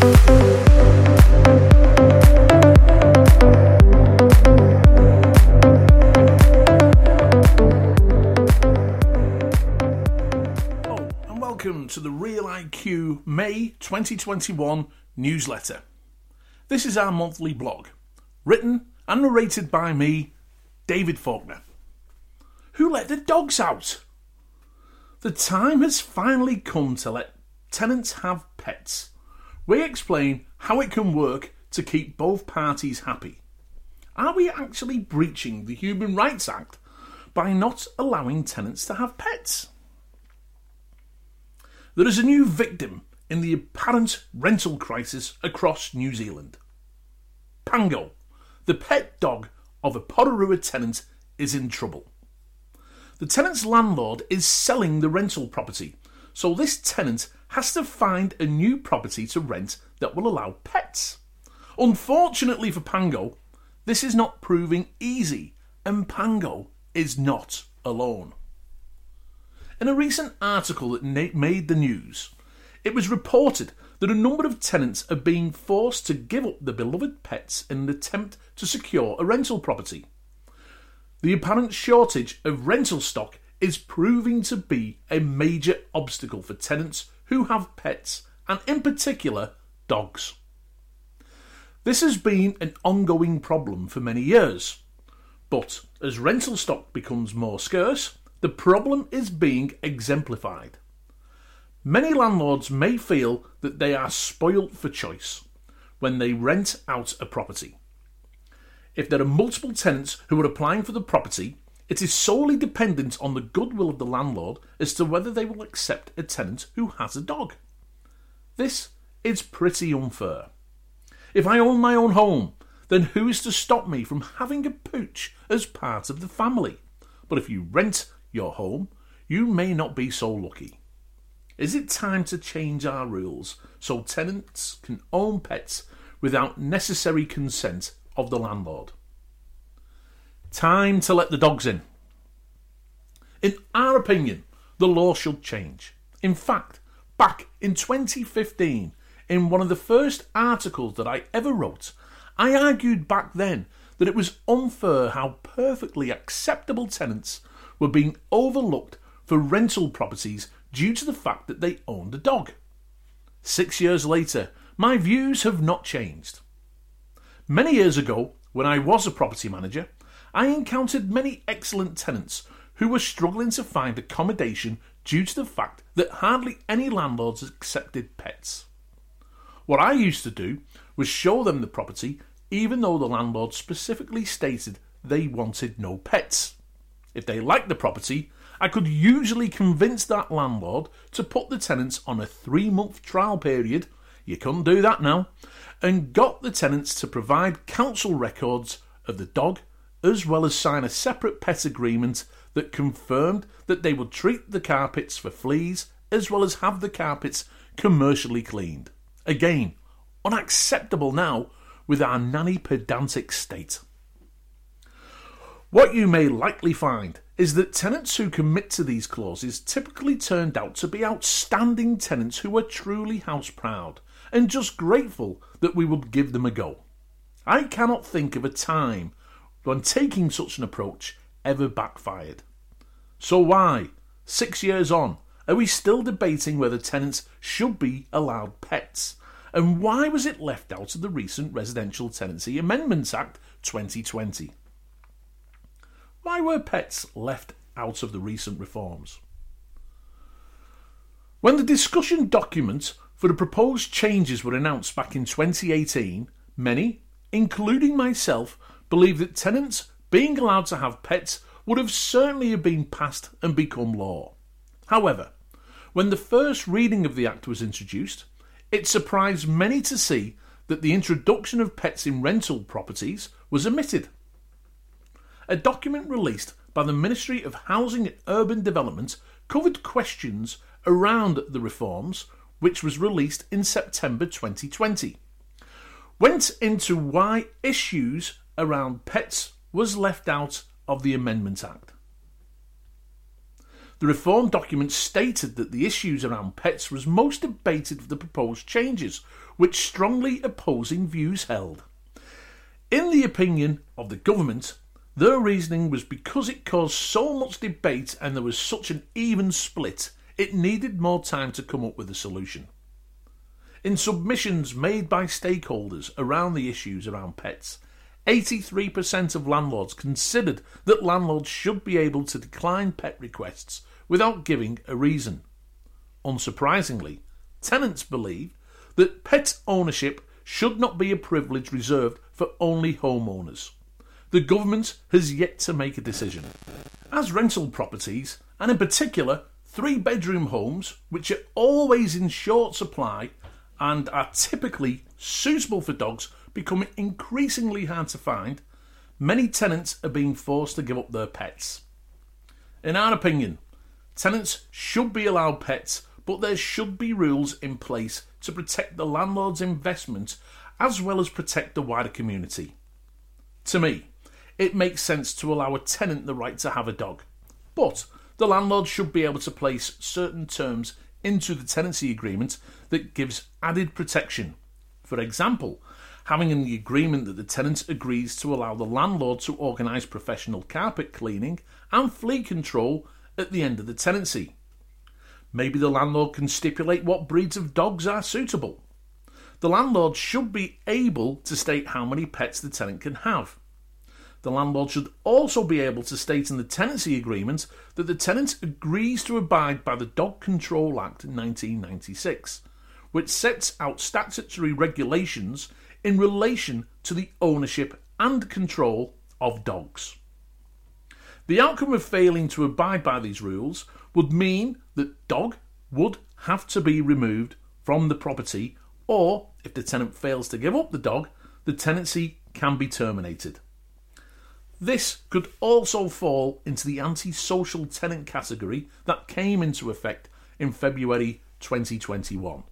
Hello, and welcome to the Real IQ May 2021 newsletter. This is our monthly blog, written and narrated by me, David Faulkner. Who let the dogs out? The time has finally come to let tenants have pets. We explain how it can work to keep both parties happy. Are we actually breaching the Human Rights Act by not allowing tenants to have pets? There is a new victim in the apparent rental crisis across New Zealand. Pango, the pet dog of a Porirua tenant, is in trouble. The tenant's landlord is selling the rental property, so this tenant has to find a new property to rent that will allow pets. Unfortunately for Pango, this is not proving easy, and Pango is not alone. In a recent article that made the news, it was reported that a number of tenants are being forced to give up their beloved pets in an attempt to secure a rental property. The apparent shortage of rental stock is proving to be a major obstacle for tenants who have pets, and in particular, dogs. This has been an ongoing problem for many years, but as rental stock becomes more scarce, the problem is being exemplified. Many landlords may feel that they are spoilt for choice when they rent out a property. If there are multiple tenants who are applying for the property, it is solely dependent on the goodwill of the landlord as to whether they will accept a tenant who has a dog. This is pretty unfair. If I own my own home, then who is to stop me from having a pooch as part of the family? But if you rent your home, you may not be so lucky. Is it time to change our rules so tenants can own pets without necessary consent of the landlord? Time to let the dogs in. In our opinion, the law should change. In fact, back in 2015, in one of the first articles that I ever wrote, I argued back then that it was unfair how perfectly acceptable tenants were being overlooked for rental properties due to the fact that they owned a dog. Six years later, my views have not changed. Many years ago, when I was a property manager, I encountered many excellent tenants who were struggling to find accommodation due to the fact that hardly any landlords accepted pets. What I used to do was show them the property even though the landlord specifically stated they wanted no pets. If they liked the property, I could usually convince that landlord to put the tenants on a three month trial period. You couldn't do that now. And got the tenants to provide council records of the dog as well as sign a separate pet agreement that confirmed that they would treat the carpets for fleas as well as have the carpets commercially cleaned. Again, unacceptable now with our nanny pedantic state. What you may likely find is that tenants who commit to these clauses typically turned out to be outstanding tenants who are truly house proud and just grateful that we would give them a go. I cannot think of a time when taking such an approach ever backfired. So why, six years on, are we still debating whether tenants should be allowed pets? And why was it left out of the recent Residential Tenancy Amendments Act 2020? Why were pets left out of the recent reforms? When the discussion document for the proposed changes were announced back in 2018, many, including myself, believed that tenants being allowed to have pets would have certainly have been passed and become law. However, when the first reading of the Act was introduced, it surprised many to see that the introduction of pets in rental properties was omitted. A document released by the Ministry of Housing and Urban Development covered questions around the reforms, which was released in September 2020. Went into why issues around pets was left out of the Amendment Act. The reform document stated that the issues around pets was most debated for the proposed changes, which strongly opposing views held. In the opinion of the government, their reasoning was because it caused so much debate and there was such an even split, it needed more time to come up with a solution. In submissions made by stakeholders around the issues around pets, 83% of landlords considered that landlords should be able to decline pet requests without giving a reason. Unsurprisingly, tenants believe that pet ownership should not be a privilege reserved for only homeowners the government has yet to make a decision. As rental properties, and in particular three bedroom homes, which are always in short supply and are typically suitable for dogs, become increasingly hard to find, many tenants are being forced to give up their pets. In our opinion, tenants should be allowed pets, but there should be rules in place to protect the landlord's investment as well as protect the wider community. To me, it makes sense to allow a tenant the right to have a dog. But the landlord should be able to place certain terms into the tenancy agreement that gives added protection. For example, having in the agreement that the tenant agrees to allow the landlord to organise professional carpet cleaning and flea control at the end of the tenancy. Maybe the landlord can stipulate what breeds of dogs are suitable. The landlord should be able to state how many pets the tenant can have. The landlord should also be able to state in the tenancy agreement that the tenant agrees to abide by the Dog Control Act 1996, which sets out statutory regulations in relation to the ownership and control of dogs. The outcome of failing to abide by these rules would mean that dog would have to be removed from the property, or if the tenant fails to give up the dog, the tenancy can be terminated. This could also fall into the anti-social tenant category that came into effect in February 2021.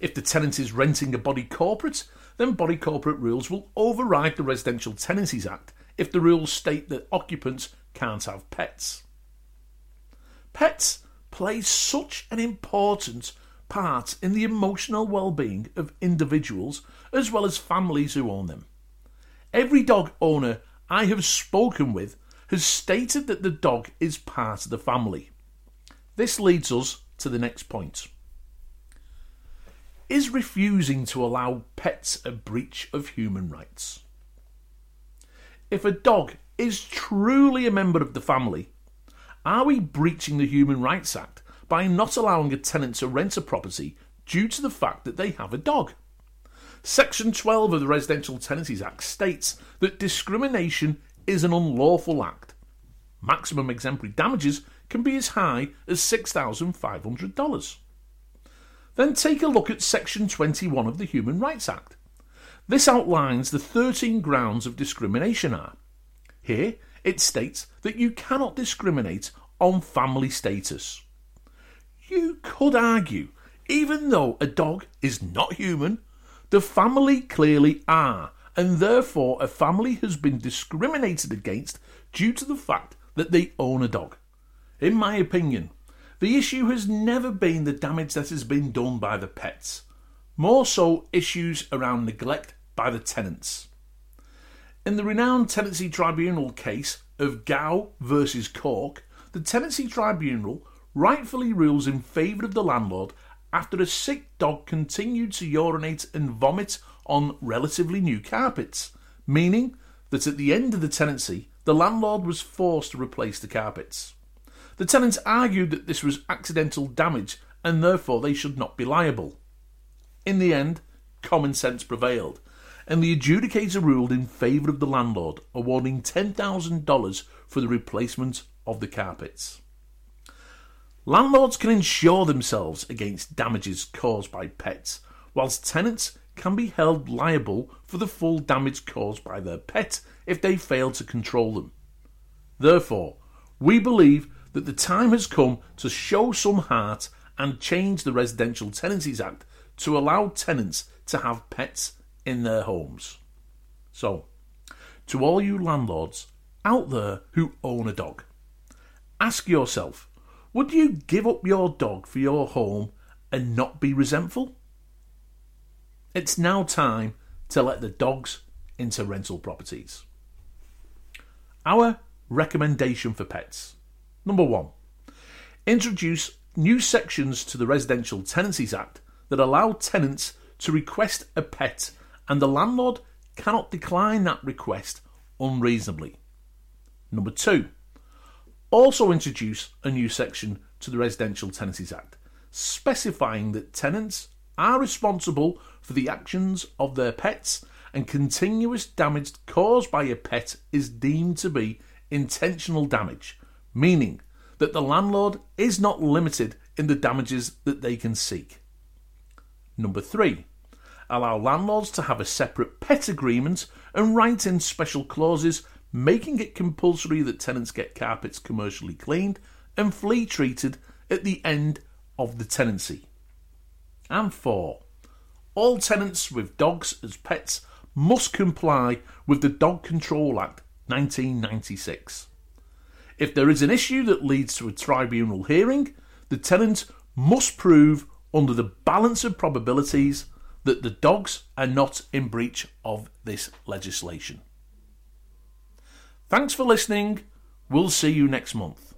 If the tenant is renting a body corporate, then body corporate rules will override the Residential Tenancies Act if the rules state that occupants can't have pets. Pets play such an important part in the emotional well-being of individuals as well as families who own them. Every dog owner I have spoken with has stated that the dog is part of the family. This leads us to the next point. Is refusing to allow pets a breach of human rights? If a dog is truly a member of the family, are we breaching the Human Rights Act by not allowing a tenant to rent a property due to the fact that they have a dog? Section 12 of the Residential Tenancies Act states that discrimination is an unlawful act. Maximum exemplary damages can be as high as $6,500. Then take a look at Section 21 of the Human Rights Act. This outlines the 13 grounds of discrimination are. Here, it states that you cannot discriminate on family status. You could argue, even though a dog is not human the family clearly are, and therefore a family has been discriminated against due to the fact that they own a dog. In my opinion, the issue has never been the damage that has been done by the pets, more so issues around neglect by the tenants. In the renowned Tenancy Tribunal case of Gow versus Cork, the Tenancy Tribunal rightfully rules in favour of the landlord after a sick dog continued to urinate and vomit on relatively new carpets, meaning that at the end of the tenancy, the landlord was forced to replace the carpets. The tenants argued that this was accidental damage and therefore they should not be liable. In the end, common sense prevailed, and the adjudicator ruled in favour of the landlord, awarding $10,000 for the replacement of the carpets. Landlords can insure themselves against damages caused by pets, whilst tenants can be held liable for the full damage caused by their pet if they fail to control them. Therefore, we believe that the time has come to show some heart and change the Residential Tenancies Act to allow tenants to have pets in their homes. So, to all you landlords out there who own a dog, Ask yourself would you give up your dog for your home and not be resentful? It's now time to let the dogs into rental properties. Our recommendation for pets. Number one, introduce new sections to the Residential Tenancies Act that allow tenants to request a pet and the landlord cannot decline that request unreasonably. Number two, also introduce a new section to the Residential Tenancies Act specifying that tenants are responsible for the actions of their pets and continuous damage caused by a pet is deemed to be intentional damage, meaning that the landlord is not limited in the damages that they can seek. Number three, allow landlords to have a separate pet agreement and write in special clauses making it compulsory that tenants get carpets commercially cleaned and flea treated at the end of the tenancy. And four, all tenants with dogs as pets must comply with the Dog Control Act 1996. If there is an issue that leads to a tribunal hearing, the tenant must prove under the balance of probabilities that the dogs are not in breach of this legislation. Thanks for listening. We'll see you next month.